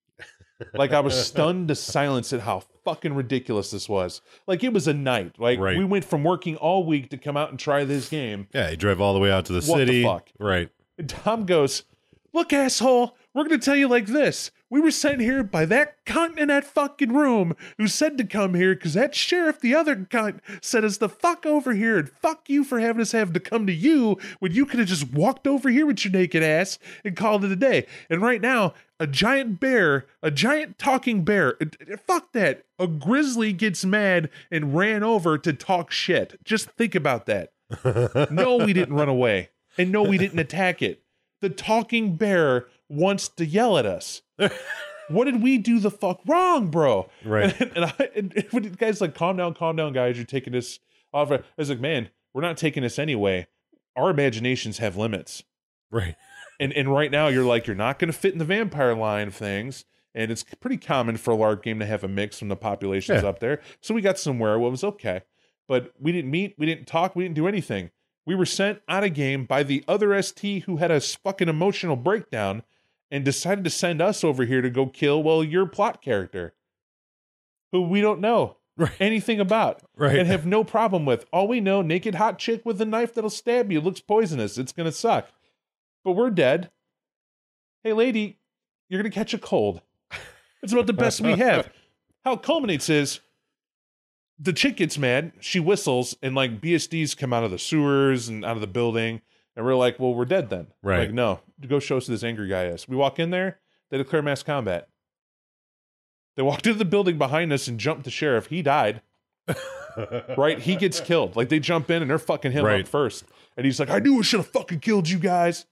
Like I was stunned to silence at how fucking ridiculous this was. Like it was a night. Like Right. we went from working all week to come out and try this game. Yeah, he drove all the way out to the What the city. fuck? Right. And Tom goes, Look, asshole, we're going to tell you like this. We were sent here by that cunt in that fucking room who said to come here because that sheriff, the other cunt, said us the fuck over here and fuck you for having us have to come to you when you could have just walked over here with your naked ass and called it a day. And right now, a giant bear, a giant talking bear, fuck that. A grizzly gets mad and ran over to talk shit. Just think about that. No, we didn't run away. And no, we didn't attack it. The talking bear wants to yell at us. what did we do the fuck wrong, bro? Right. And, and I, and, when the guy's like, calm down, calm down, guys. You're taking this off. I was like, man, we're not taking this anyway. Our imaginations have limits. Right. And and right now you're like, you're not going to fit in the vampire line of things. And it's pretty common for a LARP game to have a mix from the population's Yeah. up there. So we got some werewolves, okay. But we didn't meet, we didn't talk, we didn't do anything. We were sent out of game by the other ST who had a fucking emotional breakdown and decided to send us over here to go kill, well, your plot character, who we don't know Right. anything about Right. and have no problem with. All we know, naked hot chick with a knife that'll stab you, looks poisonous. It's gonna suck. But we're dead. Hey, lady, you're gonna catch a cold. It's about the best we have. How it culminates is the chick gets mad, she whistles, and like BSDs come out of the sewers and out of the building, and we're like, well, we're dead then. Right. Like, no, go show us who this angry guy is. We walk in there, they declare mass combat. They walked into the building behind us and jumped the sheriff. He died. right? He gets killed. Like they jump in and they're fucking him Right. up first. And he's like, I knew I should have fucking killed you guys.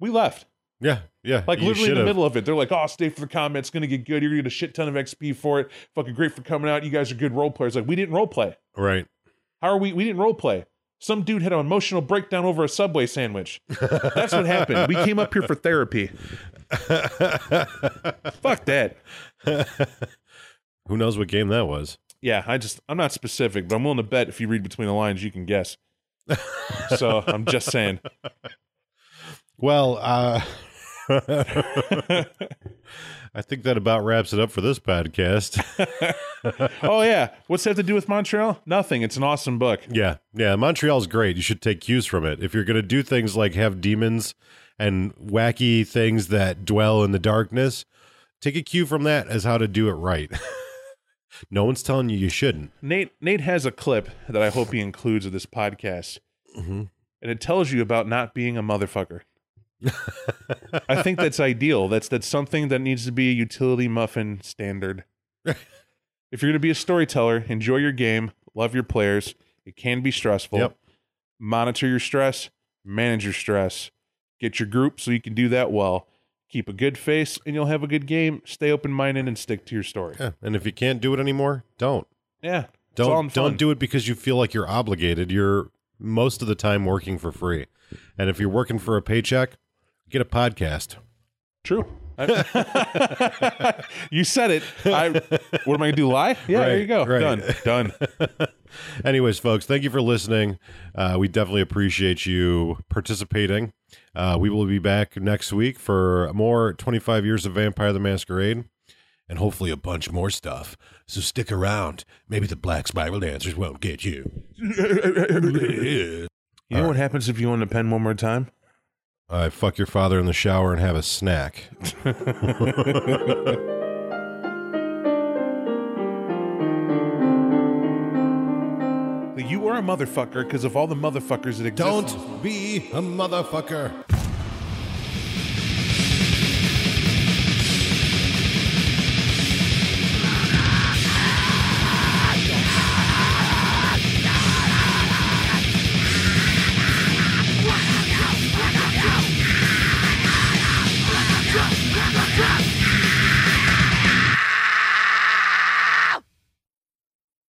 We left. Yeah. Yeah. Like literally in the middle of it. They're like, oh, stay for the combat. It's going to get good. You're going to get a shit ton of XP for it. Fucking great for coming out. You guys are good role players. Like, we didn't role play. Right. How are we? We didn't role play. Some dude had an emotional breakdown over a Subway sandwich. That's what happened. We came up here for therapy. Fuck that. Who knows what game that was? Yeah, I just, I'm not specific, but I'm willing to bet if you read between the lines, you can guess. so I'm just saying. Well, uh, I think that about wraps it up for this podcast. Oh, yeah. What's that to do with Montreal? Nothing. It's an awesome book. yeah. Yeah. Montreal's great. You should take cues from it. If you're going to do things like have demons and wacky things that dwell in the darkness, take a cue from that as how to do it right. no one's telling you you shouldn't. Nate Nate has a clip that I hope he includes with this podcast, Mhm. and it tells you about not being a motherfucker. I think that's ideal. That's that's something that needs to be a utility muffin standard. if you're going to be a storyteller, enjoy your game, love your players. It can be stressful. Yep. Monitor your stress, manage your stress, get your group so you can do that well. Keep a good face, and you'll have a good game. Stay open minded and stick to your story. Yeah. And if you can't do it anymore, don't. Yeah, it's all in Don't don't do it because you feel like you're obligated. You're most of the time working for free. And if you're working for a paycheck, get a podcast. True. You said it. I. What am I gonna do? Lie? Yeah. there you go. right. Done. Done. Anyways, folks, thank you for listening. Uh, we definitely appreciate you participating. Uh, we will be back next week for more 25 years of Vampire the Masquerade and hopefully a bunch more stuff. So stick around. Maybe the Black Spiral dancers won't get you. You know what happens if you want to pen one more time? I fuck your father in the shower and have a snack. You are a motherfucker because of all the motherfuckers that exist. Don't be a motherfucker.